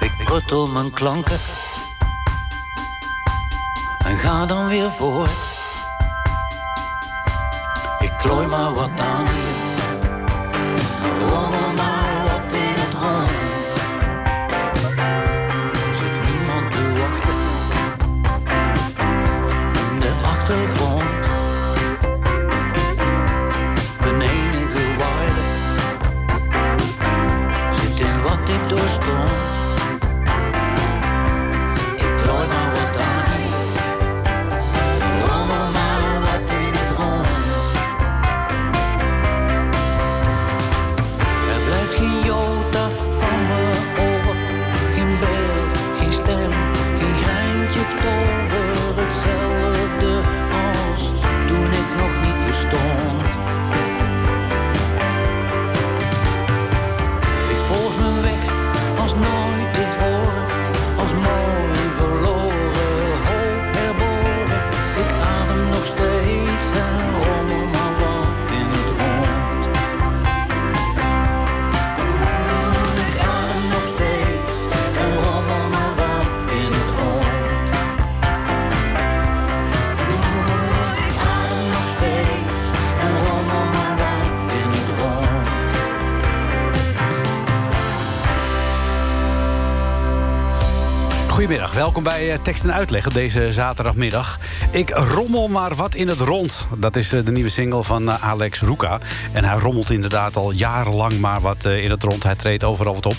Ik kortel mijn klanken en ga dan weer voor. Ik klooi maar wat aan. Goedemiddag, welkom bij eh, Tekst en Uitleg op deze zaterdagmiddag. Ik rommel maar wat in het rond. Dat is eh, de nieuwe single van eh, Alex Roeka. En hij rommelt inderdaad al jarenlang maar wat in het rond. Hij treedt overal wat op.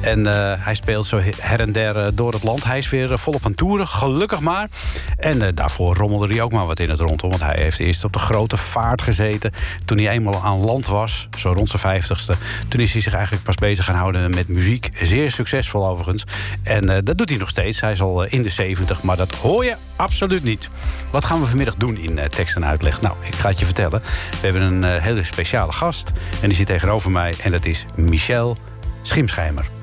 En hij speelt zo her en der door het land. Hij is weer volop aan toeren, gelukkig maar. En daarvoor rommelde hij ook maar wat in het rond. Want hij heeft eerst op de grote vaart gezeten. Toen hij eenmaal aan land was, zo rond zijn vijftigste... toen is hij zich eigenlijk pas bezig gaan houden met muziek. Zeer succesvol overigens. En dat doet hij nog steeds. Hij is al in de 70, maar dat hoor je absoluut niet. Wat gaan we vanmiddag doen in tekst en uitleg? Nou, ik ga het je vertellen. We hebben een hele speciale gast. En die zit tegenover mij. En dat is Michel Schimschijmer.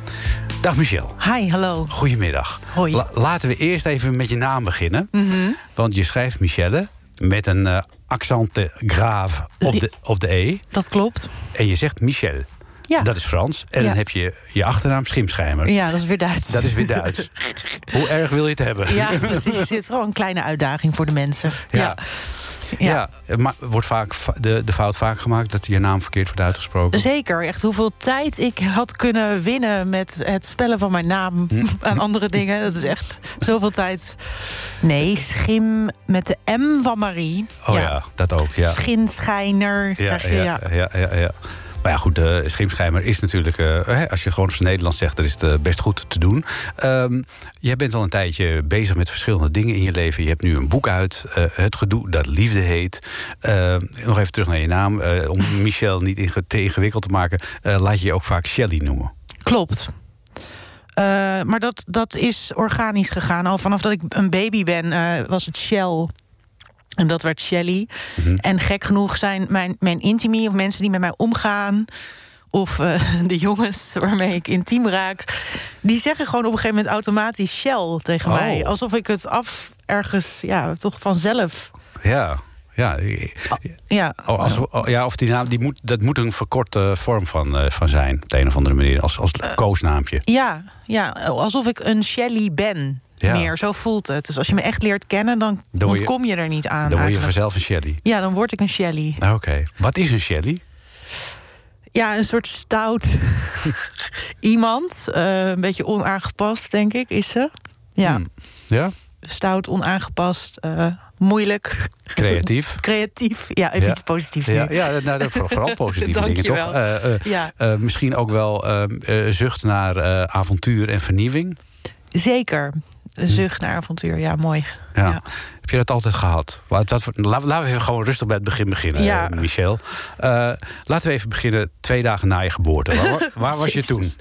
Dag Michel. Hi, hallo. Goedemiddag. Hoi. laten we eerst even met je naam beginnen. Mhm. Want je schrijft Michelle met een uh, accent grave op de, op de E. Dat klopt. En je zegt Michel. Ja. Dat is Frans. En dan heb je je achternaam Schimschijmer. Ja, dat is weer Duits. Dat is weer Duits. Hoe erg wil je het hebben? Ja, precies. Het is gewoon een kleine uitdaging voor de mensen. ja. Ja, maar wordt vaak de, de fout vaak gemaakt dat je naam verkeerd wordt uitgesproken? Zeker. Echt hoeveel tijd ik had kunnen winnen met het spellen van mijn naam hm. aan andere dingen. Dat is echt zoveel tijd. Nee, schim met de M van Marie. Oh ja, dat ook. Ja. Schinschijner. Ja, ja, ja, ja, ja, ja. Maar ja, goed, de Schimpschijmer is natuurlijk... Uh, als je het gewoon op zijn Nederlands zegt, dan is het uh, best goed te doen. Um, jij bent al een tijdje bezig met verschillende dingen in je leven. Je hebt nu een boek uit, uh, Het Gedoe dat Liefde heet. Nog even terug naar je naam. om Michel niet te ingewikkeld te maken... laat je je ook vaak Shelly noemen. Klopt. maar dat, dat is organisch gegaan. Al vanaf dat ik een baby ben, was het Shell en dat werd Shelly. Mhm. En gek genoeg zijn mijn, mijn intimie, of mensen die met mij omgaan of uh, de jongens waarmee ik intiem raak, die zeggen gewoon op een gegeven moment automatisch Shell tegen oh. mij. Alsof ik het af ergens, ja, toch vanzelf. Ja. Ja, ja. Oh, als, oh, ja of die naam, die moet, dat moet een verkorte vorm van, uh, van zijn, op de een of andere manier, als, als uh, koosnaampje. Ja, ja, alsof ik een Shelly ben meer. Zo voelt het. Dus als je me echt leert kennen, dan, dan kom je er niet aan. Dan word je vanzelf een Shelly. Ja, dan word ik een Shelly. Ah, oké. Wat is een Shelly? Ja, een soort stout iemand. Uh, een beetje onaangepast, denk ik, is ze. Ja. Hmm. Ja? Stout, onaangepast, uh, moeilijk. Creatief. Creatief, ja, even iets positiefs ja, ja, nou, vooral positieve dingen, toch? Uh, ja. misschien ook wel zucht naar avontuur en vernieuwing. Zeker. Een zucht naar avontuur, ja, mooi. Ja. Heb je dat altijd gehad? laten we gewoon rustig bij het begin beginnen, ja. Michel. Uh, laten we even beginnen twee dagen na je geboorte. Waar, waar was je toen?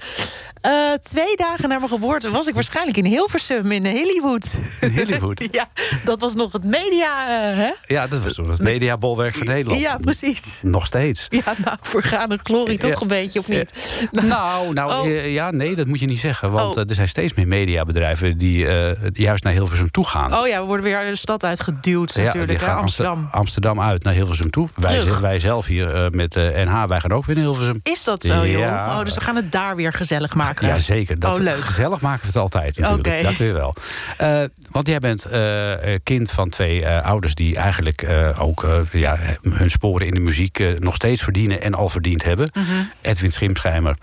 Uh, twee dagen na mijn geboorte was ik waarschijnlijk in Hilversum in Hollywood. In Hollywood? ja, dat was nog het media, uh, hè? Ja, dat was nog het mediabolwerk van Nederland. Ja, precies. Nog steeds. Ja, nou, vergaande glorie toch een beetje, of niet? Nou, nou oh. Eh, ja, nee, dat moet je niet zeggen. Want oh. er zijn steeds meer mediabedrijven die juist naar Hilversum toe gaan. Oh ja, we worden weer de stad uitgeduwd natuurlijk, hè? Amsterdam. Amsterdam uit naar Hilversum toe. Wij, wij zelf hier met NH, wij gaan ook weer naar Hilversum. Is dat zo, joh? Oh, dus we gaan het daar weer gezellig maken. Ja, zeker. Dat oh, leuk. Gezellig maken we het altijd natuurlijk. Okay. Dat weer wel. Uh, want jij bent uh, kind van twee uh, ouders die eigenlijk ook ja, hun sporen in de muziek nog steeds verdienen en al verdiend hebben. Mm -hmm. Edwin Schimschijmer,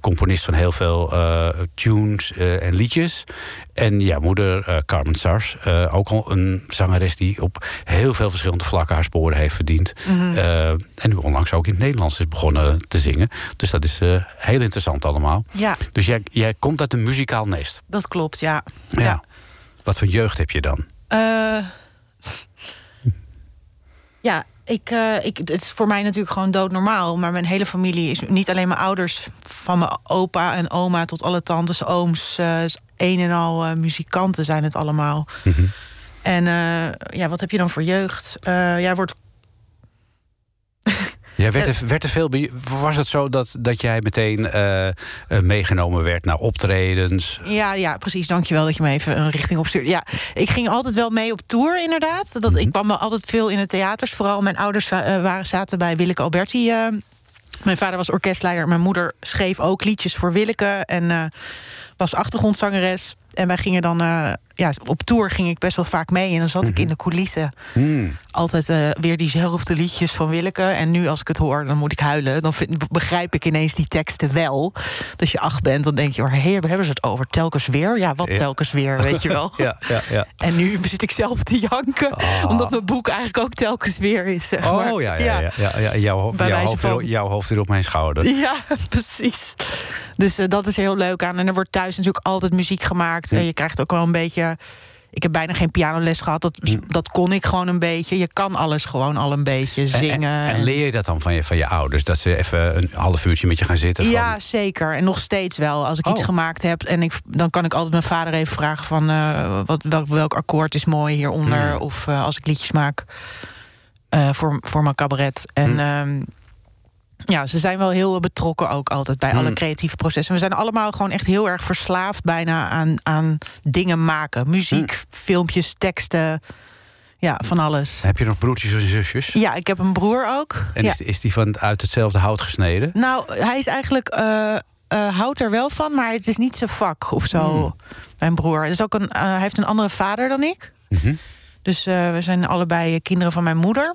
componist van heel veel tunes en liedjes. En ja, moeder Carmen Sars, ook al een zangeres die op heel veel verschillende vlakken haar sporen heeft verdiend. Mm -hmm. en nu onlangs ook in het Nederlands is begonnen te zingen. Dus dat is heel interessant allemaal. Ja. Dus jij, jij komt uit een muzikaal nest. Dat klopt, ja. ja. Wat voor jeugd heb je dan? Ja, ik, ik, het is voor mij natuurlijk gewoon doodnormaal. Maar mijn hele familie is niet alleen mijn ouders... van mijn opa en oma tot alle tantes, ooms... Een en al muzikanten zijn het allemaal. Mm -hmm. En ja, wat heb je dan voor jeugd? jij wordt ja, werd, er, werd er veel Was het zo dat, dat jij meteen uh, meegenomen werd naar optredens? Ja, ja, precies. Dankjewel dat je me even een richting opstuurde. Ja, ik ging altijd wel mee op tour, inderdaad. Dat, Ik mhm. kwam me altijd veel in de theaters. Vooral mijn ouders uh, waren, zaten bij Willeke Alberti. mijn vader was orkestleider. Mijn moeder schreef ook liedjes voor Willeke. En was achtergrondzangeres. En wij gingen dan ja, op tour ging ik best wel vaak mee. En dan zat ik in de coulissen. Hmm. Altijd eh, weer diezelfde liedjes van Willeke. En nu als ik het hoor, dan moet ik huilen. Dan vind, begrijp ik ineens die teksten wel. Dat je acht bent, dan denk je... waar hey, hebben ze het over? Telkens weer? Ja, wat Ja. telkens weer, weet je wel. Ja, ja, ja. En nu zit ik zelf te janken. Ah. Omdat mijn boek eigenlijk ook telkens weer is. Zeg maar. Oh ja, ja, ja. ja, ja, Jouw, hoofd, van- weer- jouw hoofd weer op mijn schouder. Ja, precies. Dus eh, dat is heel leuk aan. En er wordt thuis natuurlijk altijd muziek gemaakt. Eh, je krijgt ook wel een beetje. Ik heb bijna geen pianoles gehad. Dat, dat kon ik gewoon een beetje. Je kan alles gewoon al een beetje En- zingen. En, en en- leer je dat dan van je, van je ouders? Dat ze even een half uurtje met je gaan zitten? van- Ja, zeker. En nog steeds wel. Als ik iets Oh. gemaakt heb en ik, dan kan ik altijd mijn vader even vragen van eh, wat, welk, welk akkoord is mooi hieronder. Hmm. Of eh, als ik liedjes maak eh, voor, voor mijn cabaret. En Hmm. Ja, ze zijn wel heel betrokken ook altijd bij alle Hmm. creatieve processen. We zijn allemaal gewoon echt heel erg verslaafd bijna aan, aan dingen maken. Muziek, filmpjes, teksten. Ja, van alles. Heb je nog broertjes en zusjes? Ja, ik heb een broer ook. En ja. is, is die van uit hetzelfde hout gesneden? Nou, hij is eigenlijk. eh, eh, houdt er wel van, maar het is niet zijn vak of zo. Hmm. Mijn broer. Het is ook een, eh, hij heeft een andere vader dan ik. Mhm. Dus we zijn allebei kinderen van mijn moeder.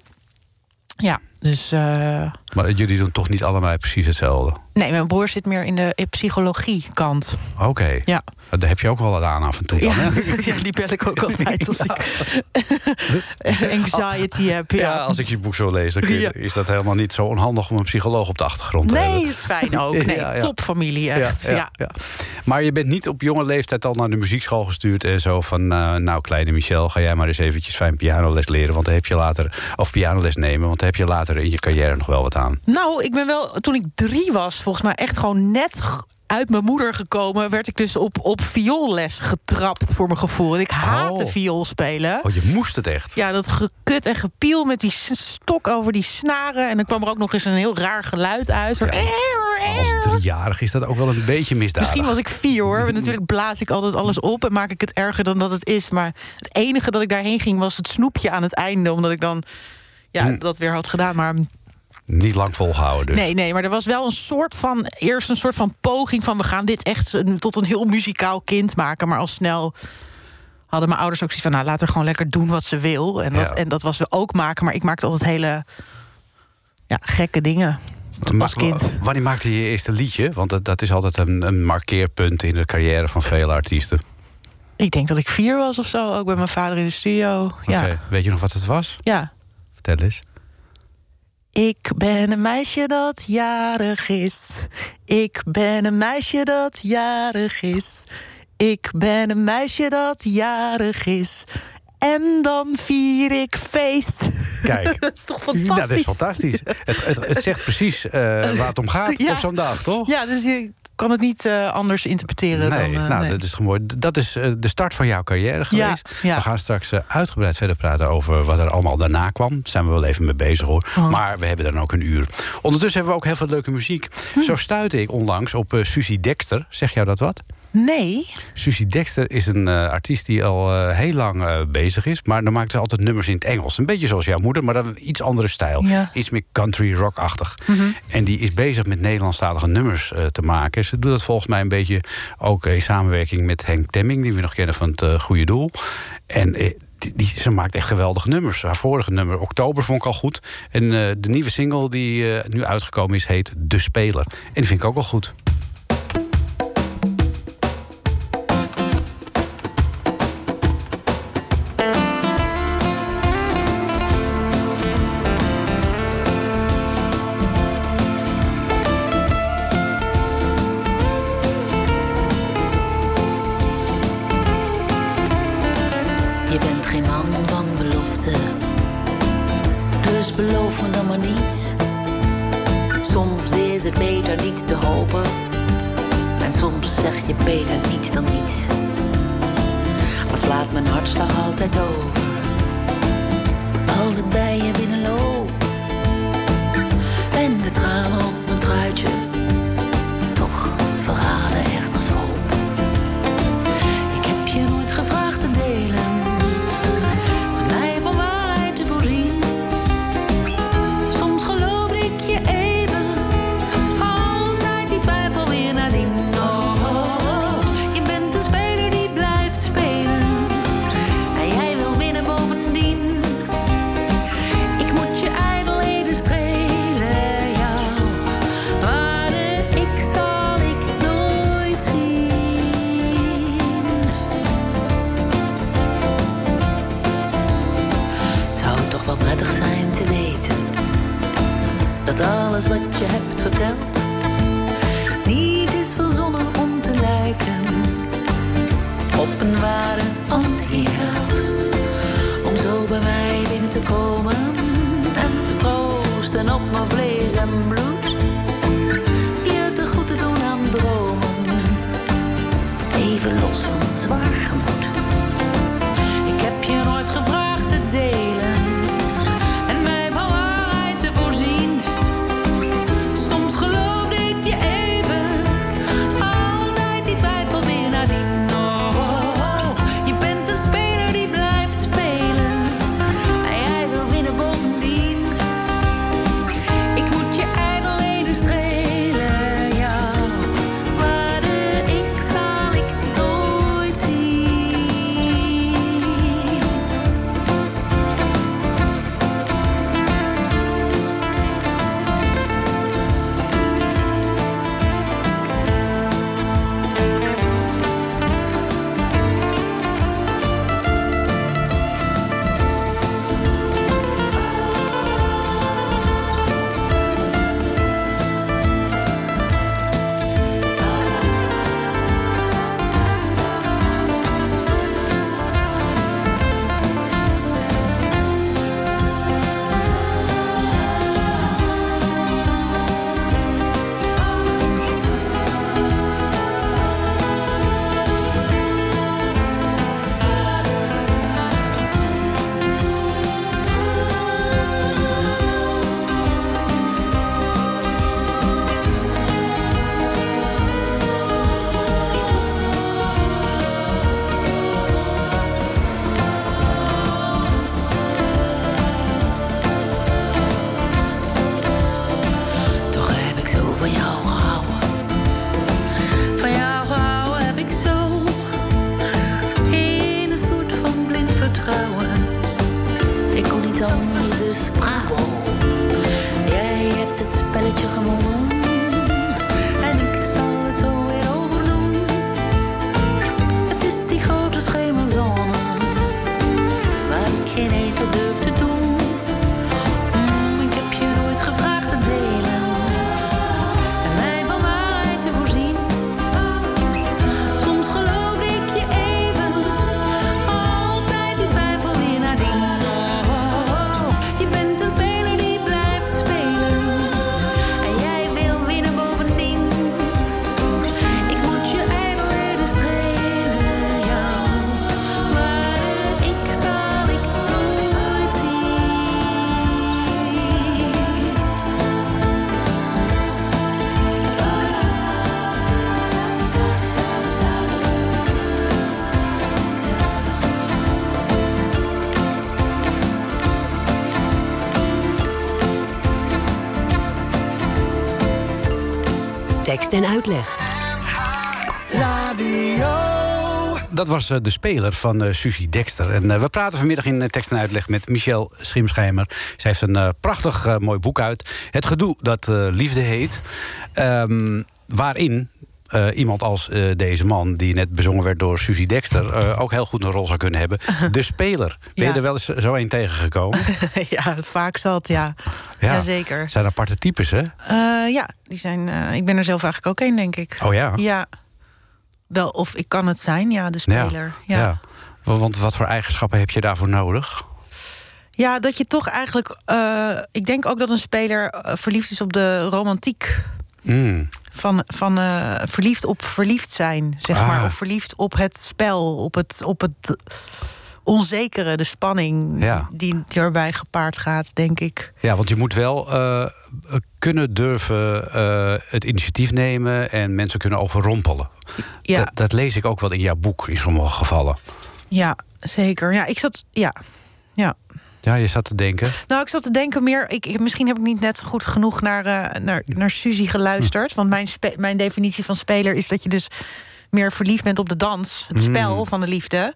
Ja, dus. eh, Maar jullie doen toch niet allebei precies hetzelfde? Nee, mijn broer zit meer in de psychologie kant. Oké. Ja. Daar heb je ook wel wat aan af en toe dan, Ja, hè? die bel ik ook altijd als ik anxiety heb. Ja, Ja, als ik je boek zo lees, dan je- is dat helemaal niet zo onhandig om een psycholoog op de achtergrond te hebben. Nee, is fijn ook. Nee, topfamilie echt. Ja, Ja, ja, Maar je bent niet op jonge leeftijd al naar de muziekschool gestuurd en zo van, eh, nou kleine Michel, ga jij maar eens eventjes fijn pianoles leren, want dan heb je later, of pianoles nemen, want dan heb je later in je carrière nog wel wat aan. Nou, ik ben wel, toen ik drie was, volgens mij echt gewoon net uit mijn moeder gekomen, werd ik dus op, op vioolles getrapt voor mijn gevoel. En ik haatte Oh. viool spelen. Oh, je moest het echt. Ja, dat gekut en gepiel met die stok over die snaren. En dan kwam er ook nog eens een heel raar geluid uit. Als driejarig is dat ook wel een beetje misdadig. Misschien was ik vier hoor. Want natuurlijk blaas ik altijd alles op en maak ik het erger dan dat het is. Maar het enige dat ik daarheen ging was het snoepje aan het einde. Omdat ik dan ja, Hm. dat weer had gedaan. Maar Niet lang volhouden dus. Nee, nee, maar er was wel een soort van. Eerst een soort van poging van. We gaan dit echt een- tot een heel muzikaal kind maken. Maar al snel hadden mijn ouders ook zoiets van. Nou, laat haar gewoon lekker doen wat ze wil. En dat, Ja. en dat was we ook maken. Maar ik maakte altijd hele. Ja, gekke dingen. Als kind. Wanneer maakte je je eerste liedje? Want dat, dat is altijd een, een markeerpunt in de carrière van vele artiesten. Ik denk dat ik vier was of zo. Ook bij mijn vader in de studio. Ja. Weet je nog wat het was? ja. Vertel eens. Ik ben een meisje dat jarig is. Ik ben een meisje dat jarig is. Ik ben een meisje dat jarig is. En dan vier ik feest. Kijk. dat is toch Ja, fantastisch? dat is fantastisch. Het, het, het zegt precies eh, waar het om gaat Ja. op zo'n dag, toch? Ja, dus je kan het niet eh, anders interpreteren Nee, dan... eh, nou, nee. dat is mooi. Dat is eh, de start van jouw carrière geweest. ja. We gaan straks uitgebreid verder praten over wat er allemaal daarna kwam. Daar zijn we wel even mee bezig hoor. Oh. Maar we hebben dan ook een uur. Ondertussen hebben we ook heel veel leuke muziek. Hm. Zo stuitte ik onlangs op Susie Dexter. Zeg jou dat wat? Nee? Susie Dexter is een eh, artiest die al eh, heel lang eh, bezig is. Maar dan maakt ze altijd nummers in het Engels. Een beetje zoals jouw moeder, maar dan een iets andere stijl. Ja. Iets meer country rock-achtig. En die is bezig met Nederlandstalige nummers te maken. Ze doet dat volgens mij een beetje ook in samenwerking met Henk Temming... die we nog kennen van het Goede Doel. En die, die- ze maakt echt geweldige nummers. Haar vorige nummer, Oktober, vond ik al goed. En de nieuwe single die nu uitgekomen is, heet De Speler. En die vind ik ook wel goed. Je beter niets dan niets. Maar slaat mijn hartslag altijd over, als ik bij je. Dat was eh, de speler van eh Susie Dexter. En eh, we praten vanmiddag in tekst en uitleg met Michelle Schimschijmer. Zij heeft een eh, prachtig eh, mooi boek uit. Het gedoe dat eh, liefde heet. Ehm, waarin eh, iemand als eh, deze man, die net bezongen werd door Susie Dexter... eh, ook heel goed een rol zou kunnen hebben. De speler. Ben je Ja. er wel eens zo een tegengekomen? ja, vaak zat, ja. Ja. Jazeker. Zijn aparte types, hè? Ja, die zijn, ik ben er zelf eigenlijk ook één, denk ik. Oh ja? Ja. Wel, of ik kan het zijn, ja, de speler. Ja, ja. Wa- Want wat voor eigenschappen heb je daarvoor nodig? dat je toch eigenlijk... ik denk ook dat een speler verliefd is op de romantiek. Mm. Van, van eh, verliefd op verliefd zijn, zeg Ah. maar. Of verliefd op het spel, op het, op het onzekere, de spanning... Ja. die erbij gepaard gaat, denk ik. Ja, want je moet wel eh, kunnen durven eh, het initiatief nemen en mensen kunnen overrompelen. Ja. Dat, dat lees ik ook wel in jouw boek in sommige gevallen. Ja, zeker. Ja, ik zat... Ja, ja. Ja, je zat te denken. Nou, ik zat te denken meer. Ik, ik- misschien heb ik niet net goed genoeg naar, eh, naar, naar Suzy geluisterd. Want mijn, mijn definitie van speler is dat je dus meer verliefd bent op de dans, het spel van de liefde.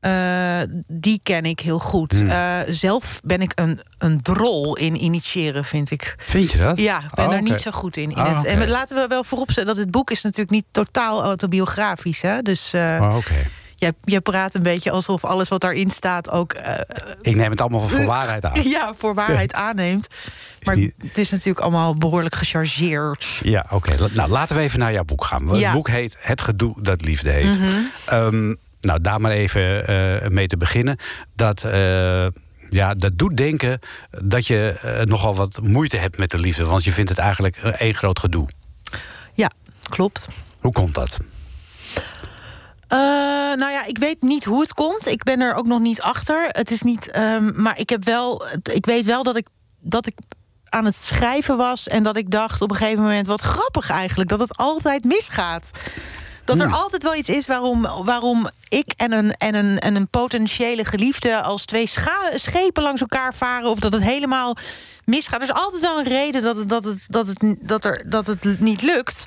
Eh, die ken ik heel goed. Eh, zelf ben ik een, een drol in initiëren, vind ik. Vind je dat? Ja, ik ben Oh, daar niet zo goed in. in Ah, het. En laten we wel vooropstellen dat het boek is natuurlijk niet totaal autobiografisch. Hè? Dus eh, Oh, Oké. Jij, jij praat een beetje alsof alles wat daarin staat ook eh, Ik neem het allemaal voor waarheid aan. ja, voor waarheid aanneemt. Maar het is natuurlijk allemaal behoorlijk gechargeerd. Ja, oké. Nou, laten we even naar jouw boek gaan. Het Ja. boek heet Het gedoe dat liefde heeft. Ehm, nou, daar maar even eh, mee te beginnen. Dat, eh, ja, dat doet denken dat je nogal wat moeite hebt met de liefde. Want je vindt het eigenlijk één groot gedoe. Ja, klopt. Hoe komt dat? Eh, nou ja, ik weet niet hoe het komt. Ik ben er ook nog niet achter. Het is niet. ehm, maar ik heb wel. Ik weet wel dat ik dat ik aan het schrijven was en dat ik dacht op een gegeven moment wat grappig eigenlijk dat het altijd misgaat. Dat er altijd wel iets is waarom, waarom ik en een, en, een, en een potentiële geliefde als twee schepen langs elkaar varen. Of dat het helemaal misgaat. Er is altijd wel een reden dat het, dat het, dat het, dat er, dat het niet lukt.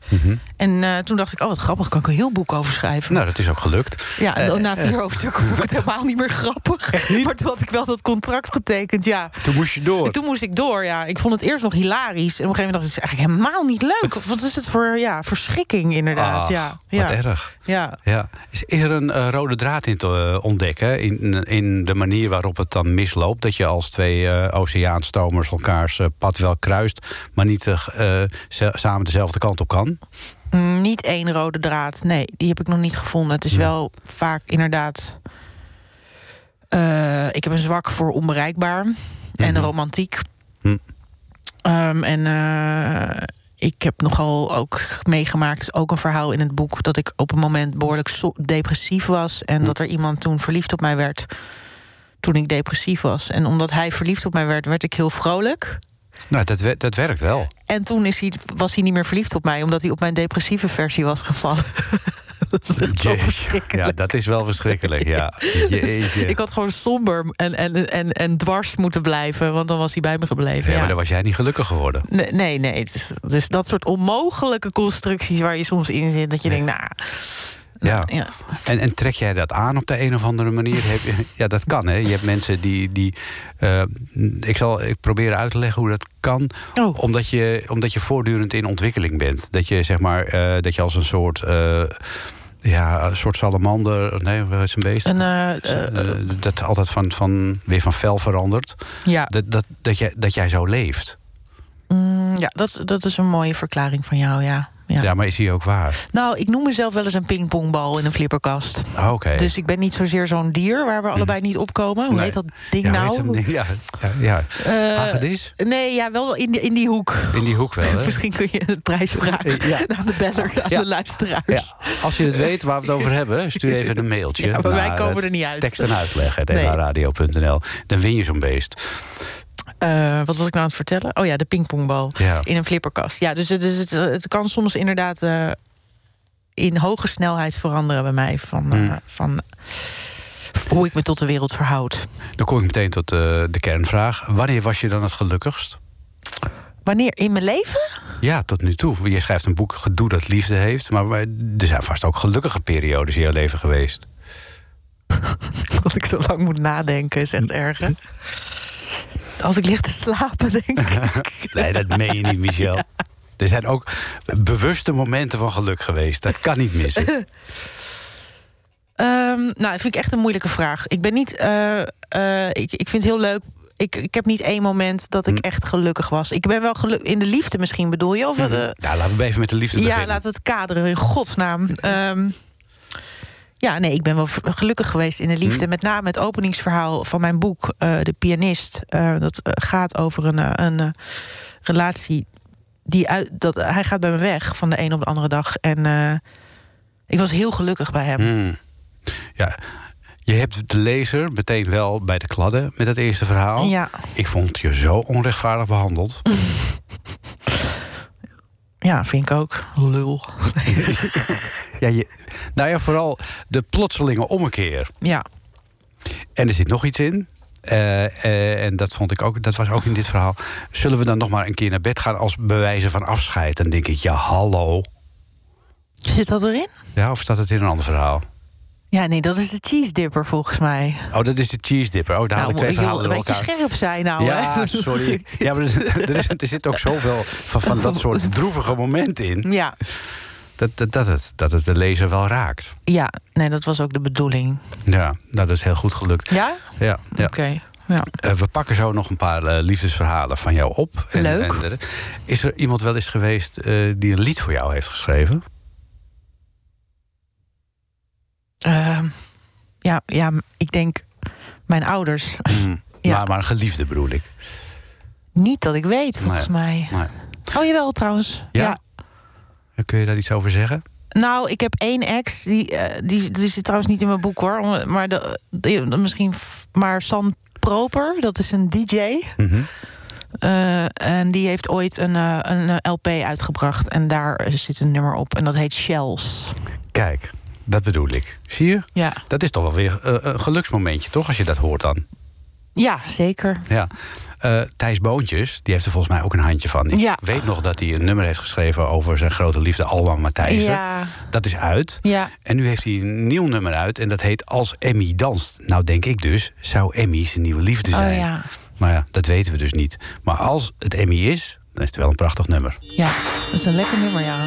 En eh, toen dacht ik, oh wat grappig, kan ik een heel boek over schrijven. Nou, dat is ook gelukt. Ja, en Eh, na vier hoofdstukken vond ik het helemaal niet meer grappig. Maar toen had ik wel dat contract getekend, ja. Toen moest je door. En toen moest ik door, ja. Ik vond het eerst nog hilarisch. En op een gegeven moment dacht ik, het is eigenlijk helemaal niet leuk. Wat is het voor ja, verschrikking, inderdaad. Ach, ja, Wat ja. erg. Ja. Ja. Is, is er een eh, rode draad in te eh, ontdekken? In, in de manier waarop het dan misloopt? Dat je als twee eh oceaanstomers elkaars eh, pad wel kruist... maar niet eh, eh, samen dezelfde kant op kan? Mm, Niet één rode draad. Nee, die heb ik nog niet gevonden. Het is wel vaak inderdaad. ik heb een zwak voor onbereikbaar en romantiek. Hm. Ehm, en ik heb nogal ook meegemaakt, is ook een verhaal in het boek, dat ik op een moment behoorlijk so- depressief was en dat er iemand toen verliefd op mij werd toen ik depressief was. En omdat hij verliefd op mij werd, werd ik heel vrolijk. Nou, dat, dat werkt wel. En toen is hij, was hij niet meer verliefd op mij, omdat hij op mijn depressieve versie was gevallen. dat. Ja, dat is wel verschrikkelijk, ja. Jeetje. Ik had gewoon somber en, en, en, en dwars moeten blijven, want dan was hij bij me gebleven. Ja, Ja, maar dan was jij niet gelukkig geworden. Nee, nee, nee. Dus dat soort onmogelijke constructies waar je soms in zit, dat je denkt, nou. Ja. ja. En, en trek jij dat aan op de een of andere manier? Heb je, ja, dat kan, hè? Je hebt mensen die... die eh, ik zal ik proberen uit te leggen hoe dat kan. Oh. Omdat, je, omdat je voortdurend in ontwikkeling bent. Dat je, zeg maar, eh, dat je als een soort... eh, ja, een soort salamander... Nee, wat is een beest? En, dat altijd van, van, weer van vel verandert. ja, Dat, dat, dat, jij, dat jij zo leeft. mm, ja dat, dat is een mooie verklaring van jou, ja. Ja. Ja, maar is die ook waar? Nou, ik noem mezelf wel eens een pingpongbal in een flipperkast. Ah, Oké. Dus ik ben niet zozeer zo'n dier waar we allebei niet opkomen. Hoe Nee. heet dat ding ja, nou? ding? Ja, ja, ja. Eh, Hagedis? Nee, ja, wel in die, in die hoek. In die hoek wel, hè? Misschien kun je een prijs vragen Ja. aan de beller, aan Ja. de luisteraars. Ja, als je het weet waar we het over hebben, stuur even een mailtje. Ja, maar wij komen eh, er niet uit. Tekst en uitleg, Nee. radio.nl. Dan win je zo'n beest. Eh, wat was ik nou aan het vertellen? Oh ja, de pingpongbal Ja. in een flipperkast. Ja, dus, het- dus het, het kan soms inderdaad eh, in hoge snelheid veranderen bij mij. Van, eh, Hmm. van hoe ik me tot de wereld verhoud. Dan kom ik meteen tot eh, de kernvraag. Wanneer was je dan het gelukkigst? Wanneer? In mijn leven? Ja, tot nu toe. Je schrijft een boek, Gedoe dat liefde heeft. Maar er zijn vast ook gelukkige periodes in jouw leven geweest. Dat ik zo lang moet nadenken, is echt erg. Als ik lig te slapen, denk ik. Nee, dat meen je niet, Michel. Er zijn ook bewuste momenten van geluk geweest. Dat kan niet missen. Ehm, nou, dat vind ik echt een moeilijke vraag. Ik ben niet. eh, eh, ik, ik vind het heel leuk. Ik, ik heb niet één moment dat ik Hm. echt gelukkig was. Ik ben wel gelukkig in de liefde misschien, bedoel je? Of, eh, Ja, laten we even met de liefde ja, beginnen. laten we het kaderen in godsnaam. Ehm, ja, nee, ik ben wel gelukkig geweest in de liefde. Hm. Met name het openingsverhaal van mijn boek, eh, De Pianist. Eh, dat eh, gaat over een, een relatie. Die uit, dat, hij gaat bij me weg van de een op de andere dag. En ik was heel gelukkig bij hem. Hmm. Ja, je hebt de lezer meteen wel bij de kladden met het eerste verhaal. Ja. Ik vond je zo onrechtvaardig behandeld. Ja, vind ik ook. Lul. Ja, je, nou ja, vooral de plotselinge ommekeer. Ja. En er zit nog iets in. Eh, eh, en dat vond ik ook, dat was ook in dit verhaal. Zullen we dan nog maar een keer naar bed gaan als bewijzen van afscheid? Dan denk ik, ja, hallo. Zit dat erin? Ja, of staat het in een ander verhaal? Ja, nee, dat is de cheese dipper volgens mij. Oh, dat is de cheese dipper. Oh, daar haal ik twee verhalen door een beetje elkaar. scherp zijn nou, Ja, hè? sorry. Ja, maar er, er, is- er zit ook zoveel van, van dat soort droevige momenten in. Ja. Dat, dat, dat, het, dat het de lezer wel raakt. Ja, nee, dat was ook de bedoeling. Ja, nou, dat is heel goed gelukt. Ja? Ja, ja. Oké. Ja. Eh, we pakken zo nog een paar eh, liefdesverhalen van jou op. Leuk. En is er iemand wel eens geweest eh, die een lied voor jou heeft geschreven? Ehm, ja, ja, ik denk mijn ouders. Ja. Maar, maar een geliefde bedoel ik. Niet dat ik weet, volgens Nee. mij. Maar, Oh, jawel, trouwens. Ja? kun je daar iets over zeggen? Nou, ik heb één ex, die, eh, die, die zit trouwens niet in mijn boek hoor. Maar de, misschien. Maar San Proper, dat is een DJ. Mhm. Eh, en die heeft ooit een, eh, een LP uitgebracht. En daar zit een nummer op. En dat heet Shells. Kijk, dat bedoel ik. Zie je? Ja, Dat is toch wel weer eh, een geluksmomentje, toch? Als je dat hoort dan. ja zeker. Ja. Eh, Thijs Boontjes, die heeft er volgens mij ook een handje van. Ik Ja. weet nog dat hij een nummer heeft geschreven over zijn grote liefde Alma Matthijssen. Ja, Dat is uit. ja. En nu heeft hij een nieuw nummer uit en dat heet Als Emmy danst. Nou denk ik dus, zou Emmy zijn nieuwe liefde zijn? Oh ja. Maar ja, dat weten we dus niet. Maar als het Emmy is, dan is het wel een prachtig nummer. Ja, dat is een lekker nummer, ja.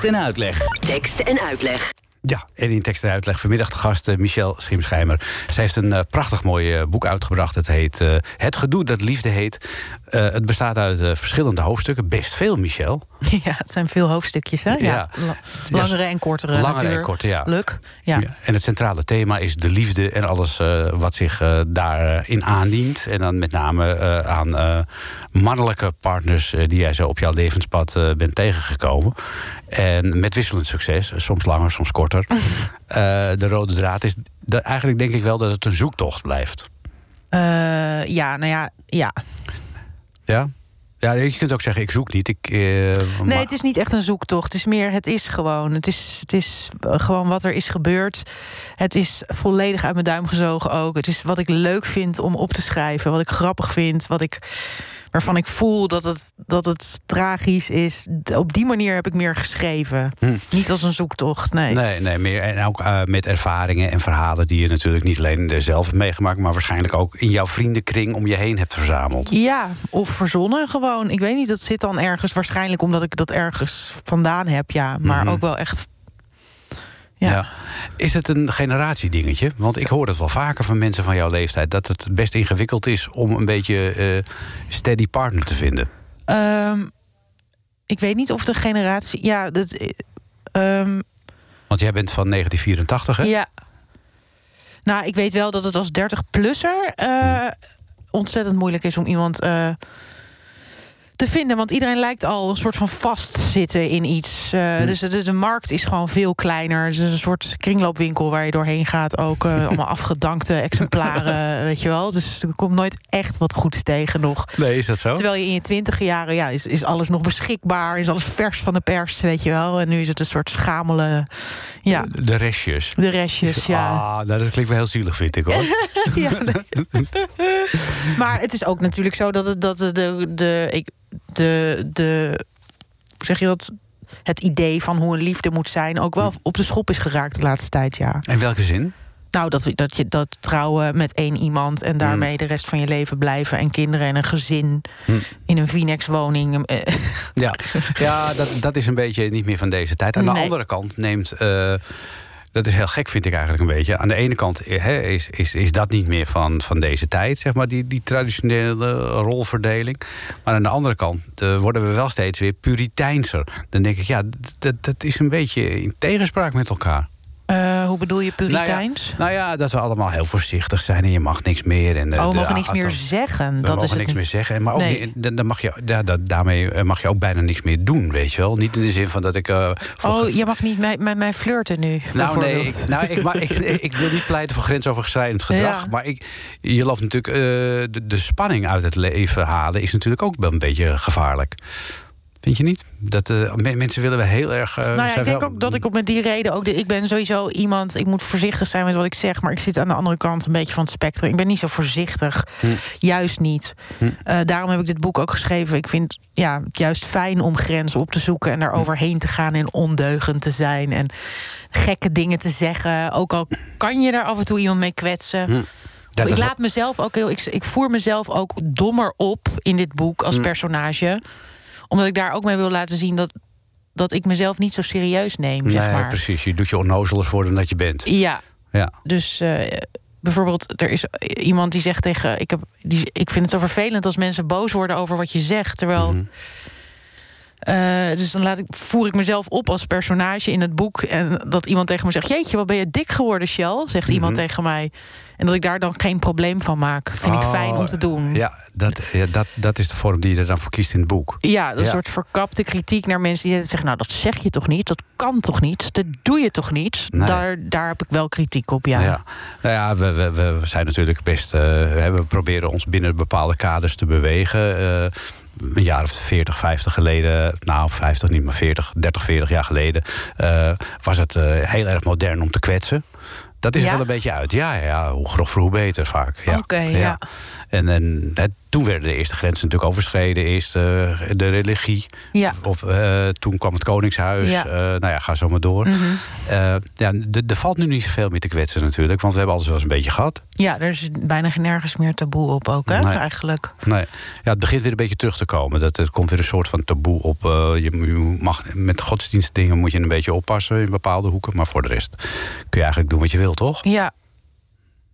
Tekst en uitleg. Tekst en uitleg. Ja, en in tekst en uitleg vanmiddag de gast uh, Michel Schimschijmer. Zij heeft een uh, prachtig mooi uh, boek uitgebracht. Het heet Het gedoe dat liefde heet. het bestaat uit verschillende hoofdstukken. Best veel, Michel. Ja, het zijn veel hoofdstukjes, hè? Ja. ja. Langere en kortere Langere natuurlijk. en korte, ja. Leuk. Ja. ja. En het centrale thema is de liefde en alles wat zich daarin aandient. En dan met name aan mannelijke partners die jij zo op jouw levenspad bent tegengekomen. En met wisselend succes, soms langer, soms korter. de rode draad is de, eigenlijk denk ik wel dat het een zoektocht blijft. Ja, nou ja, ja. Ja? Ja, je kunt ook zeggen, ik zoek niet. Ik, uh, nee, het is niet echt een zoektocht. Het is meer, het is gewoon. Het is, het is gewoon wat er is gebeurd. Het is volledig uit mijn duim gezogen ook. Het is wat ik leuk vind om op te schrijven. Wat ik grappig vind. Wat ik waarvan ik voel dat het, dat het tragisch is. Op die manier heb ik meer geschreven. Hm. Niet als een zoektocht, nee. Nee, nee meer. En ook uh, met ervaringen en verhalen die je natuurlijk niet alleen zelf hebt meegemaakt, maar waarschijnlijk ook in jouw vriendenkring om je heen hebt verzameld. Ja, of verzonnen gewoon. Ik weet niet, dat zit dan ergens. Waarschijnlijk omdat ik dat ergens vandaan heb, ja. Maar mm ook wel echt ja. Is het een generatiedingetje? Want ik hoor het wel vaker van mensen van jouw leeftijd... dat het best ingewikkeld is om een beetje uh, steady partner te vinden. Um, ik weet niet of de generatie... Ja, dat, um, Want jij bent van 1984, hè? Ja. Nou, ik weet wel dat het als 30-plusser... Uh, ontzettend moeilijk is om iemand... Uh, te vinden. Want iedereen lijkt al een soort van vastzitten in iets. Uh, hm. dus de, de, markt is gewoon veel kleiner. Het is een soort kringloopwinkel waar je doorheen gaat. Ook uh, allemaal afgedankte exemplaren, weet je wel. Dus er komt nooit echt wat goeds tegen nog. Nee, is dat zo? Terwijl je in je twintig jaren, ja, is, is alles nog beschikbaar. Is alles vers van de pers, weet je wel. En nu is het een soort schamele... Ja. De, restjes. De restjes, ja. Ah, nou, dat klinkt wel heel zielig, vind ik, hoor. ja, maar het is ook natuurlijk zo dat, het, dat de, de, de ik, de, de hoe zeg je dat? Het idee van hoe een liefde moet zijn ook wel op de schop is geraakt de laatste tijd, ja. In welke zin? Nou, dat, dat je dat trouwen met één iemand en daarmee de rest van je leven blijven en kinderen en een gezin in een Vinex-woning. Eh. Ja, ja dat, dat is een beetje niet meer van deze tijd. Aan de andere kant neemt. Uh, dat is heel gek, vind ik eigenlijk een beetje. Aan de ene kant he, is, is, is dat niet meer van, van deze tijd, zeg maar, die, die traditionele rolverdeling. Maar aan de andere kant uh, worden we wel steeds weer puriteinser. Dan denk ik, ja, dat, dat is een beetje in tegenspraak met elkaar. Hoe bedoel je puriteins? Nou, nou ja, dat we allemaal heel voorzichtig zijn en je mag niks meer. En oh, we mogen niks meer zeggen. We dat mogen is niks meer zeggen. Maar ook niet, dan mag je, daarmee eh, mag je ook bijna niks meer doen, weet je wel. Niet in de zin van dat ik... Uh, oh, je mag niet met, met mij flirten nu, Nou nee, ik, nou, ik, maar, ik, ik, wil niet pleiten voor grensoverschrijdend gedrag. Maar ik, je loopt natuurlijk... Uh, de, de spanning uit het leven halen is natuurlijk ook wel een beetje gevaarlijk. Vind je niet? Dat uh, mensen willen we heel erg. Uh, nou ja, ik denk ook dat ik op met die reden ook. De, ik ben sowieso iemand. Ik moet voorzichtig zijn met wat ik zeg. Maar ik zit aan de andere kant een beetje van het spectrum. Ik ben niet zo voorzichtig. Hm. Juist niet. Hm. Uh, daarom heb ik dit boek ook geschreven. Ik vind ja, het juist fijn om grenzen op te zoeken. En daar hm. overheen te gaan. En ondeugend te zijn. En gekke dingen te zeggen. Ook al kan je daar af en toe iemand mee kwetsen. Hm. Ja, ik laat mezelf ook heel. Ik, ik voer mezelf ook dommer op in dit boek als personage omdat ik daar ook mee wil laten zien dat, dat ik mezelf niet zo serieus neem. Nee, zeg maar. precies. Je doet je onnozeler voor dan dat je bent. Ja. ja. Dus uh, bijvoorbeeld, er is iemand die zegt tegen. Ik, heb, die, ik vind het zo vervelend als mensen boos worden over wat je zegt. Terwijl. Mm uh, dus dan laat ik, voer ik mezelf op als personage in het boek. En dat iemand tegen me zegt: Jeetje, wat ben je dik geworden, Shell? Zegt iemand mhm. tegen mij. En dat ik daar dan geen probleem van maak. Vind ik fijn om te oh, doen. Ja dat, ja, dat, dat is de vorm die je er dan voor kiest in het boek. Ja, een soort verkapte kritiek naar mensen die zeggen... nou, dat zeg je toch niet? Dat kan toch niet? Dat doe je toch niet? Daar, daar heb ik wel kritiek op, ja. ja. Nou ja, we, we, we zijn natuurlijk best... Uh, we proberen ons binnen bepaalde kaders te bewegen... Uh, een jaar of 40, 50 geleden, nou 50 niet, maar 40, 30, 40 jaar geleden, uh, was het uh, heel erg modern om te kwetsen. Dat is er wel een beetje uit. Ja, ja, hoe grover, hoe beter vaak. Ja. Oké, ja. En, en hè, toen werden de eerste grenzen natuurlijk overschreden. Eerst eh, de religie. Ja. Op, eh, toen kwam het Koningshuis. Ja. Eh, nou ja, ga zo maar door. Mhm. Eh, ja, er valt nu niet zoveel meer te kwetsen natuurlijk. Want we hebben alles wel eens een beetje gehad. Ja, er is bijna geen nergens meer taboe op ook, hè, Nee. eigenlijk. Nee. Ja, het begint weer een beetje terug te komen. Dat, er komt weer een soort van taboe op. je, je mag, met godsdienstdingen moet je een beetje oppassen in bepaalde hoeken. Maar voor de rest kun je eigenlijk doen wat je wilt, toch? Ja.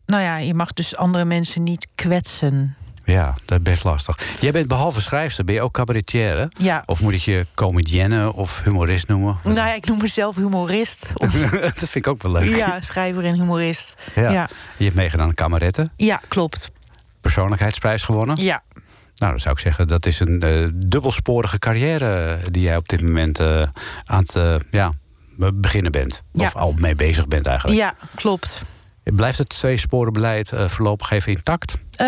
Nou ja, je mag dus andere mensen niet kwetsen. Ja, dat is best lastig. Jij bent behalve schrijfster, ben je ook cabaretière? Ja. Of moet ik je comedienne of humorist noemen? Nou ja, ik noem mezelf humorist. Of, dat vind ik ook wel leuk. ja, schrijver en humorist. Ja. Ja, Je hebt meegedaan aan Kameretten, ja klopt. persoonlijkheidsprijs gewonnen. Ja. Nou, dan zou ik zeggen, dat is een eh, dubbelsporige carrière die jij op dit moment eh, aan het eh, ja, beginnen bent. Ja. Of al mee bezig bent eigenlijk. ja, klopt. Blijft het tweesporenbeleid eh voorlopig even intact? Eh,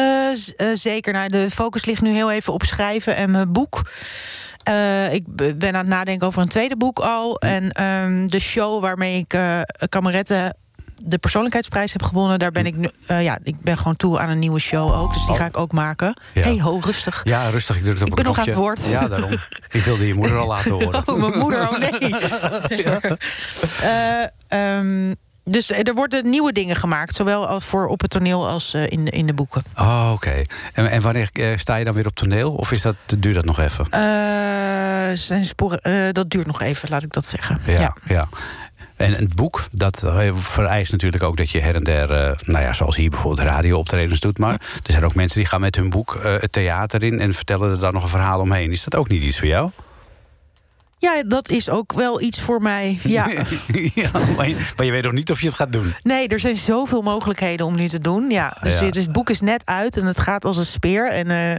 eh, zeker. Nou, de focus ligt nu heel even op schrijven en mijn boek. Ik ben aan het nadenken over een tweede boek al. En ehm, de show waarmee ik Kameretten de persoonlijkheidsprijs heb gewonnen... daar ben ik nu... ja, ik ben gewoon toe aan een nieuwe show ook. Dus die Oh. ga ik ook maken. Ja. Hey, ho, rustig. Ja, rustig, ik druk het op Ik een ben nog aan het woord. Ja, daarom. Ik wilde je moeder al laten horen. Oh, mijn moeder, oh nee. Eh, ehm, dus er worden nieuwe dingen gemaakt. Zowel als voor op het toneel als eh, in, de, in de boeken. Oh, oké. En, en wanneer eh, sta je dan weer op toneel? Of is dat, duurt dat nog even? Eh, zijn sporen, eh, dat duurt nog even, laat ik dat zeggen. Ja, ja. En het boek, dat eh, vereist natuurlijk ook dat je her en der, eh, nou ja, zoals hier bijvoorbeeld radiooptredens doet. Maar er zijn ook mensen die gaan met hun boek eh, het theater in en vertellen er dan nog een verhaal omheen. Is dat ook niet iets voor jou? Ja, dat is ook wel iets voor mij. Ja. ja, maar, je, maar je weet nog niet of je het gaat doen. Nee, er zijn zoveel mogelijkheden om nu te doen. Ja, dus Ja. Het, het boek is net uit en het gaat als een speer. En, eh,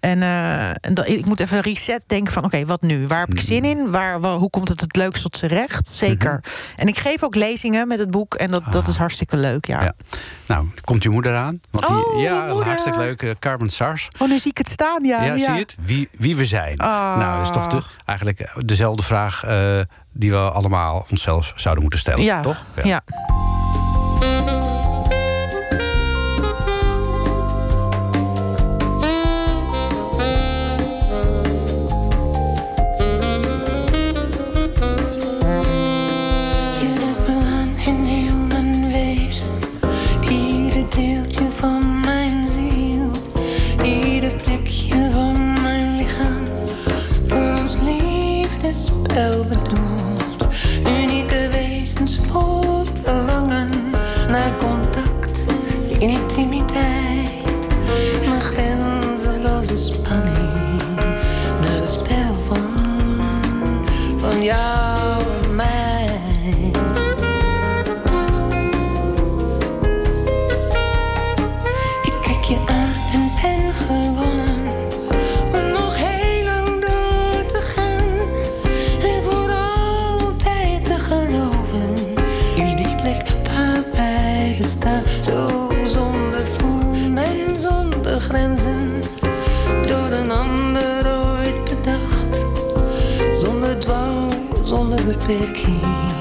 en, eh, en dat, ik moet even reset denken van... oké, wat nu? Waar heb ik zin in? Waar, waar- hoe komt het het leukst tot zijn recht? Zeker. En ik geef ook lezingen met het boek. En dat, dat is hartstikke leuk, ja. Ja. Nou, komt je moeder aan? Want die, Oh, ja, moeder. hartstikke leuk. eh, Carmen Sars. Oh, nu zie ik het staan, ja. Ja, zie je het? Wie, wie we zijn. Ah. Nou, dat is toch de, eigenlijk dezelfde vraag eh, die we allemaal onszelf zouden moeten stellen, Ja, toch? ja. Je picking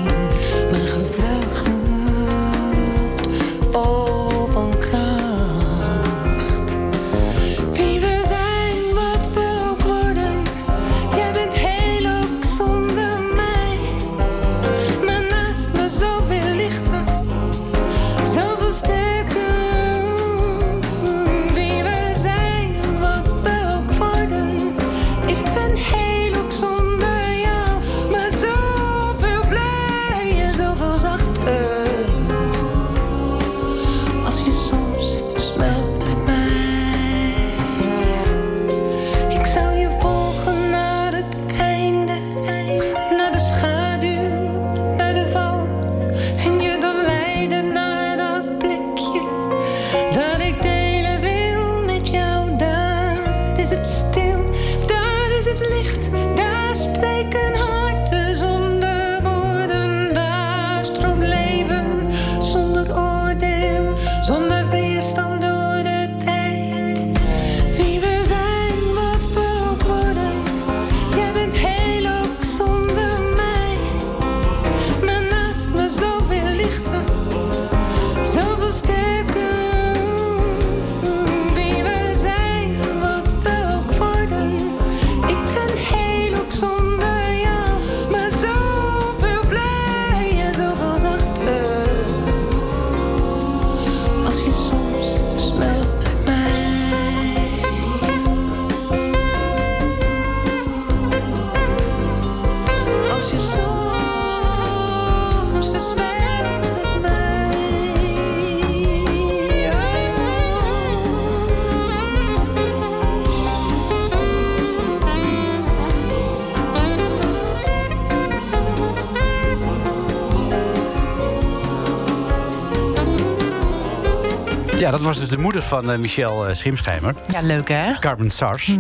Ja, dat was dus de moeder van eh, Michel eh, Schimschijmer. Ja, leuk hè? Carmen Sars,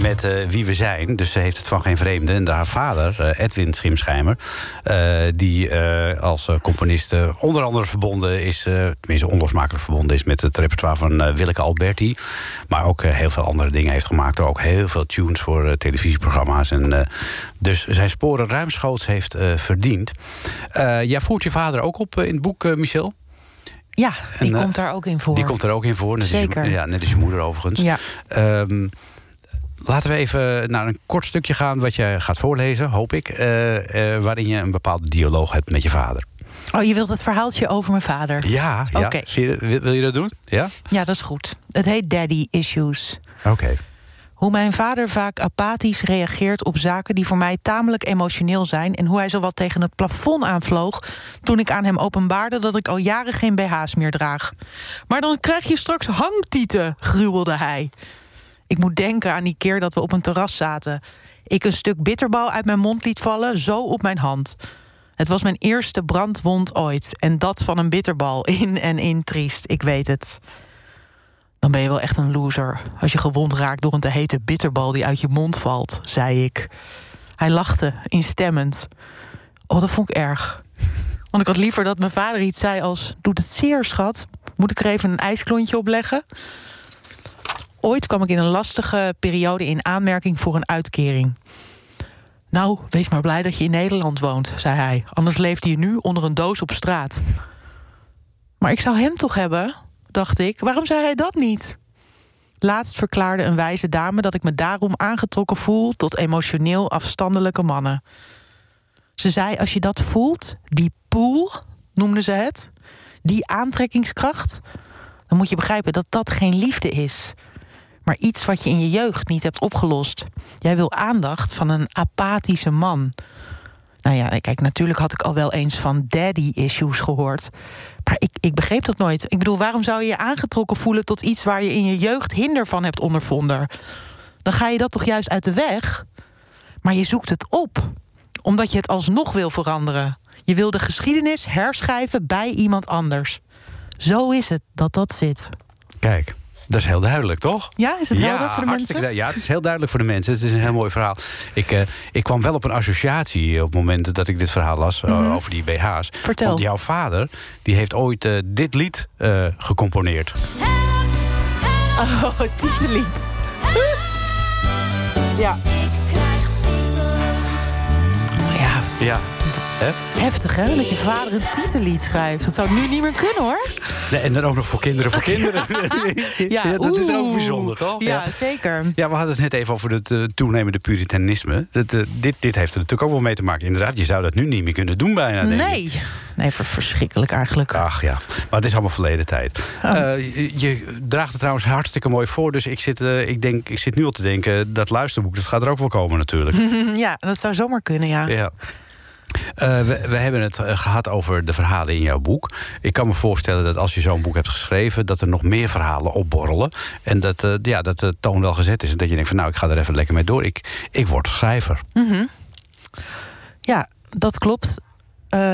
met eh, Wie we zijn. Dus ze heeft het van geen vreemde. En haar vader, eh, Edwin Schimschijmer... die als componist onder andere verbonden is... tenminste onlosmakelijk verbonden is met het repertoire van Willeke Alberti. Maar ook heel veel andere dingen heeft gemaakt. Ook heel veel tunes voor televisieprogramma's. En, dus zijn sporen ruimschoots heeft verdiend. Jij voert je vader ook op in het boek, Michel? Ja, die En, eh, komt daar ook in voor. Die komt er ook in voor. Net je- ja, net als je moeder overigens. Ja. Ehm, laten we even naar een kort stukje gaan wat je gaat voorlezen, hoop ik. eh, eh, waarin je een bepaalde dialoog hebt met je vader. Oh, je wilt het verhaaltje over mijn vader? Ja, ja. Oké. Zie je, wil, wil je dat doen? Ja? Ja, dat is goed. Het heet Daddy Issues. Oké. Hoe mijn vader vaak apathisch reageert op zaken die voor mij tamelijk emotioneel zijn. En hoe hij zowat tegen het plafond aanvloog. toen ik aan hem openbaarde dat ik al jaren geen BH's meer draag. Maar dan krijg je straks hangtieten, gruwelde hij. Ik moet denken aan die keer dat we op een terras zaten. Ik een stuk bitterbal uit mijn mond liet vallen, zo op mijn hand. Het was mijn eerste brandwond ooit. En dat van een bitterbal. In en in triest, ik weet het. Dan ben je wel echt een loser als je gewond raakt door een te hete bitterbal die uit je mond valt, zei ik. Hij lachte, instemmend. Oh, dat vond ik erg. Want ik had liever dat mijn vader iets zei als: Doet het zeer, schat? Moet ik er even een ijsklontje op leggen? Ooit kwam ik in een lastige periode in aanmerking voor een uitkering. Nou, wees maar blij dat je in Nederland woont, zei hij. Anders leefde je nu onder een doos op straat. Maar ik zou hem toch hebben, dacht ik. Waarom zei hij dat niet? Laatst verklaarde een wijze dame dat ik me daarom aangetrokken voel tot emotioneel afstandelijke mannen. Ze zei: Als je dat voelt, die pool, noemde ze het, die aantrekkingskracht, dan moet je begrijpen dat dat geen liefde is. Maar iets wat je in je jeugd niet hebt opgelost. Jij wil aandacht van een apathische man. Nou ja, kijk, natuurlijk had ik al wel eens van daddy-issues gehoord. Maar ik, ik begreep dat nooit. Ik bedoel, waarom zou je je aangetrokken voelen tot iets waar je in je jeugd hinder van hebt ondervonden? Dan ga je dat toch juist uit de weg? Maar je zoekt het op, omdat je het alsnog wil veranderen. Je wil de geschiedenis herschrijven bij iemand anders. Zo is het dat dat zit. Kijk, dat is heel duidelijk, toch? Ja, is het helder voor de mensen? Ja, het is heel duidelijk voor de mensen. Het is een heel mooi verhaal. Ik, eh, ik kwam wel op een associatie op het moment dat ik dit verhaal las eh, over die BH's. Mhm. Vertel. Want jouw vader die heeft ooit eh, dit lied eh, gecomponeerd. Oh, titellied. Ja. Ja, Ja. Hè? heftig hè, dat je vader een titellied schrijft. Dat zou nu niet meer kunnen hoor. Nee, en dan ook nog voor kinderen voor kinderen. ja, dat is ook bijzonder, toch? Ja, zeker. Ja, we hadden het net even over het eh, toenemende puritanisme. Dat, eh, dit, dit heeft er natuurlijk ook wel mee te maken. Inderdaad, je zou dat nu niet meer kunnen doen bijna, denk ik. Nee. Nee, ver- verschrikkelijk eigenlijk. Ach ja, maar het is allemaal verleden tijd. Oh. Eh, je, je draagt het trouwens hartstikke mooi voor. Dus ik zit, ik, denk, ik zit nu al te denken, dat luisterboek dat gaat er ook wel komen natuurlijk. Ja, dat zou zomaar kunnen, ja. ja. Eh, we, hebben het eh, gehad over de verhalen in jouw boek. Ik kan me voorstellen dat als je zo'n boek hebt geschreven... dat er nog meer verhalen opborrelen. En dat, eh, ja, dat de toon wel gezet is. En dat je denkt van nou, ik ga er even lekker mee door. Ik, ik word schrijver. Ja, dat klopt.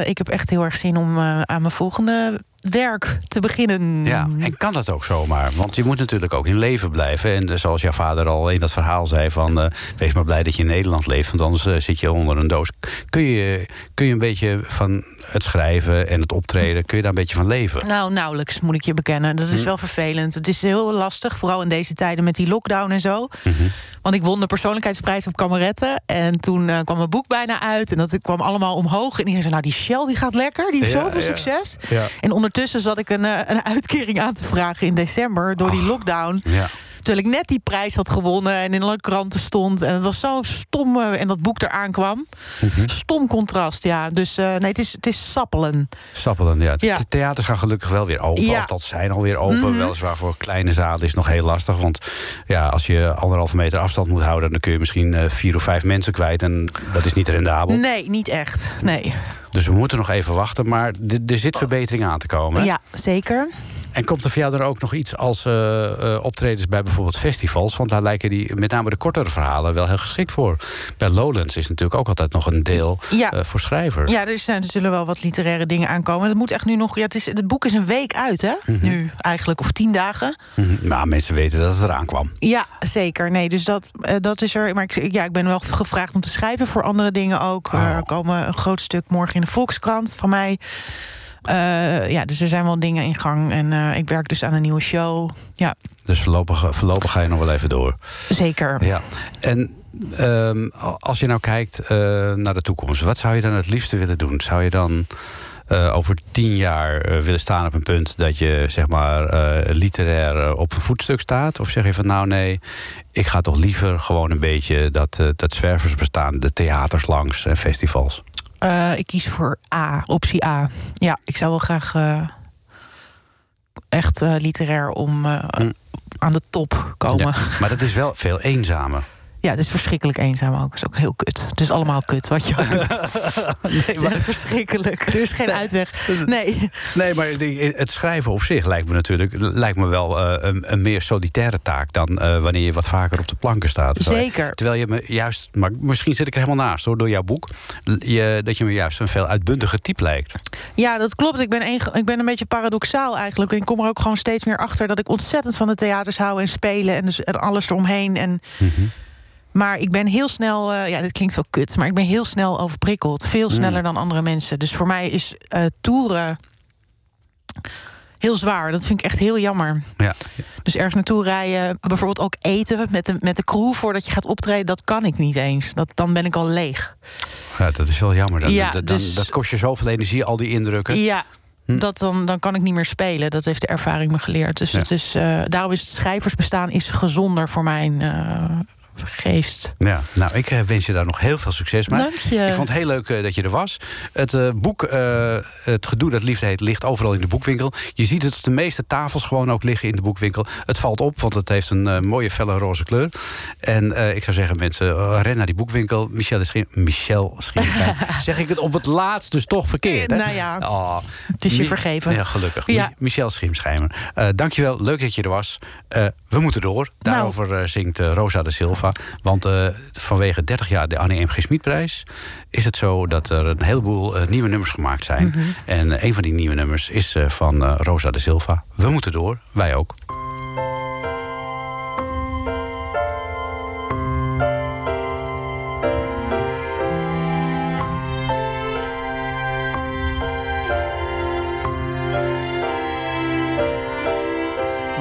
Ik heb echt heel erg zin om aan mijn volgende werk te beginnen. Ja, en kan dat ook zomaar? Want je moet natuurlijk ook in leven blijven. En eh, zoals jouw vader al in dat verhaal zei: van, eh, wees maar blij dat je in Nederland leeft, want anders eh, zit je onder een doos. Kun je, kun je een beetje van het schrijven en het optreden, kun je daar een beetje van leven? Nou, nauwelijks moet ik je bekennen. Dat Hm. is wel vervelend. Het is heel lastig, vooral in deze tijden met die lockdown en zo. Mhm. Want ik won de persoonlijkheidsprijs op Kameretten. En toen eh, kwam mijn boek bijna uit. En dat kwam allemaal omhoog. En iedereen zei, nou, die Shell die gaat lekker. Die heeft Ja, zoveel ja. succes. Ja. En ondertussen zat ik een, eh, een uitkering aan te vragen in december... door die lockdown. Ja. Terwijl ik net die prijs had gewonnen en in alle kranten stond. En het was zo stom eh, en dat boek eraan kwam. Mhm. Stom contrast, ja. Dus eh, nee, het is, het is sappelen. Sappelen, ja. Ja. De theaters gaan gelukkig wel weer open. Ja. Of dat zijn alweer open. Mhm. Weliswaar voor kleine zalen is nog heel lastig. Want ja, als je anderhalve meter afstand moet houden... dan kun je misschien vier of vijf mensen kwijt. En dat is niet rendabel. Nee, niet echt. Nee. Dus we moeten nog even wachten. Maar er zit verbetering aan te komen. Ja, zeker. En komt er voor jou dan ook nog iets als eh, eh, optredens bij bijvoorbeeld festivals? Want daar lijken die, met name de kortere verhalen, wel heel geschikt voor. Bij Lowlands is natuurlijk ook altijd nog een deel Ja. eh, voor schrijvers. Ja, er, zijn, er zullen wel wat literaire dingen aankomen. Het moet echt nu nog. Ja, het, is, het boek is een week uit, hè? Nu eigenlijk, of tien dagen. Mhm. Maar mensen weten dat het eraan kwam. Ja, zeker. Nee, dus dat, dat is er. Maar ik, ja, ik ben wel gevraagd om te schrijven voor andere dingen ook. Oh. Er komen een groot stuk morgen in de Volkskrant van mij. Eh, ja, dus er zijn wel dingen in gang. En eh, ik werk dus aan een nieuwe show. Ja, Dus voorlopig, voorlopig ga je nog wel even door. zeker. Ja. En ehm, als je nou kijkt eh, naar de toekomst, wat zou je dan het liefste willen doen? Zou je dan eh, over tien jaar eh, willen staan op een punt dat je zeg maar eh, literair eh, op een voetstuk staat? Of zeg je van nou nee, ik ga toch liever gewoon een beetje dat, eh, dat zwervers bestaan, de theaters langs en festivals? Eh, ik kies voor A, optie A. Ja, ik zou wel graag eh, echt eh, literair om eh, aan de top komen. Ja, maar dat is wel veel eenzamer. Ja, het is verschrikkelijk eenzaam ook. Het is ook heel kut. Het is allemaal kut wat je ook doet. het is echt verschrikkelijk. Er is geen uitweg. Nee. Nee, maar denk, het schrijven op zich lijkt me natuurlijk lijkt me wel eh, een, een meer solitaire taak dan eh, wanneer je wat vaker op de planken staat. Zeker. Terwijl je me juist, maar misschien zit ik er helemaal naast hoor, door jouw boek, je, dat je me juist een veel uitbundiger type lijkt. Ja, dat klopt. Ik ben, een, ik ben een beetje paradoxaal eigenlijk. En ik kom er ook gewoon steeds meer achter dat ik ontzettend van de theaters hou en spelen en, dus, en alles eromheen. En, Maar ik ben heel snel, eh, ja, dit klinkt wel kut, maar ik ben heel snel overprikkeld. Veel sneller dan andere mensen. Dus voor mij is eh toeren heel zwaar. Dat vind ik echt heel jammer. Ja. Dus ergens naartoe rijden, bijvoorbeeld ook eten met de, met de crew voordat je gaat optreden, dat kan ik niet eens. Dat, dan ben ik al leeg. ja, dat is wel jammer. Dan, Ja, dan- dus- dat kost je zoveel energie, al die indrukken. Ja. Hm. Dat dan, dan kan ik niet meer spelen. Dat heeft de ervaring me geleerd. Dus, Ja. het is, eh, daarom is het schrijversbestaan is gezonder voor mijn geest. Ja, nou, ik eh, wens je daar nog heel veel succes mee. Dank je. Ik vond het heel leuk eh, dat je er was. Het eh, boek, Het Gedoe dat Liefde heet, ligt overal in de boekwinkel. Je ziet het op de meeste tafels gewoon ook liggen in de boekwinkel. Het valt op, want het heeft een mooie felle roze kleur. En ik zou zeggen, mensen, ren naar die boekwinkel. Michel is geen... Michel Schierenpijn. zeg ik het op het laatst dus toch verkeerd, hè? Nou ja, Oh, het is je vergeven. Ja, gelukkig. Ja. Mi- Michel Schiemschijmer. Dankjewel, leuk dat je er was. We moeten door. Nou. Daarover zingt Rosa de Silva. Want eh, vanwege 30 jaar de Annie M. G. Smitprijs... is het zo dat er een heleboel eh, nieuwe nummers gemaakt zijn. Mhm. En eh, een van die nieuwe nummers is eh, van Rosa de Silva. We moeten door, wij ook.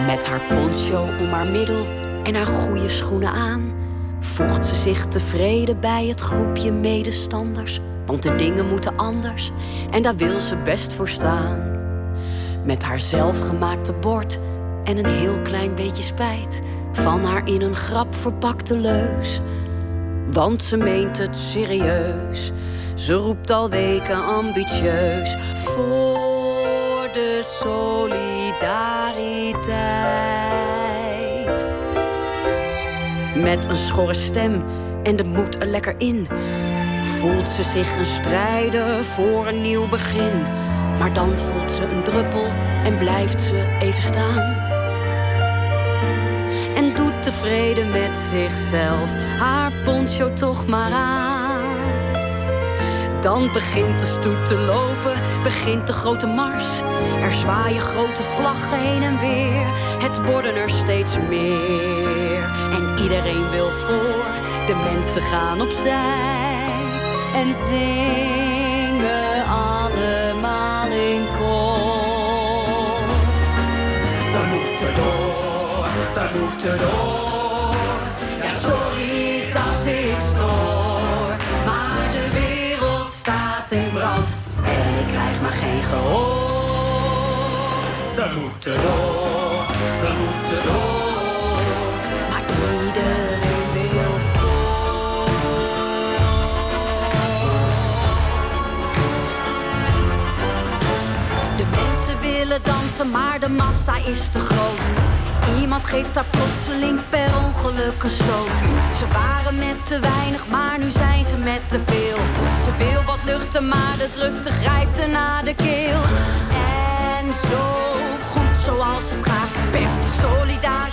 Met haar poncho om haar middel en haar goede schoenen aan, voegt ze zich tevreden bij het groepje medestanders. Want de dingen moeten anders en daar wil ze best voor staan. Met haar zelfgemaakte bord en een heel klein beetje spijt van haar in een grap verpakte leus. Want ze meent het serieus. Ze roept al weken ambitieus voor de solidariteit. Met een schorre stem en de moed er lekker in, voelt ze zich een strijder voor een nieuw begin. Maar dan voelt ze een druppel en blijft ze even staan en doet tevreden met zichzelf haar poncho toch maar aan. Dan begint de stoet te lopen, begint de grote mars. Er zwaaien grote vlaggen heen en weer. Het worden er steeds meer. En iedereen wil voor, de mensen gaan opzij. En zingen allemaal in koor. We moeten door, we moeten door. Ja, sorry dat ik stoor. Maar de wereld staat in brand en ik krijg maar geen gehoor. We moeten door, we moeten door maar de massa is te groot. Iemand geeft daar plotseling per ongeluk een stoot. Ze waren met te weinig, maar nu zijn ze met te veel. Ze wil wat luchten, maar de drukte grijpt er naar de keel. En zo goed zoals het gaat, beste solidariteit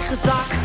eigen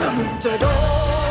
Come to door.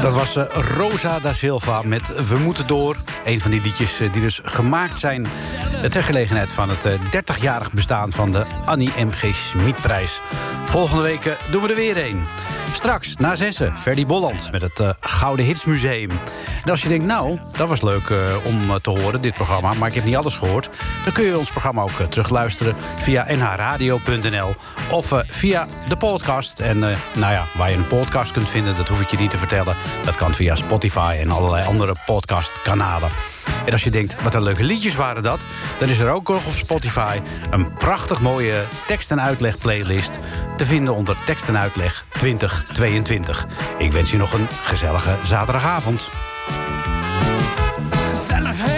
Dat was eh, Rosa da Silva met We moeten door. Een van die liedjes eh, die dus gemaakt zijn ter gelegenheid van het eh, 30-jarig bestaan van de Annie M.G. Schmidprijs. Volgende week doen we er weer een. Straks, na zessen, Ferdy Bolland met het eh, Gouden Hits Museum. En als je denkt, nou, dat was leuk eh, om eh, te horen, dit programma... maar ik heb niet alles gehoord... dan kun je ons programma ook terugluisteren via nhradio.nl... of via de podcast. En nou ja, waar je een podcast kunt vinden, dat hoef ik je niet te vertellen. Dat kan via Spotify en allerlei andere podcastkanalen. En als je denkt, wat een leuke liedjes waren dat... dan is er ook nog op Spotify een prachtig mooie tekst- en uitleg-playlist... te vinden onder tekst en uitleg 2022. Ik wens je nog een gezellige zaterdagavond. Gezelligheid.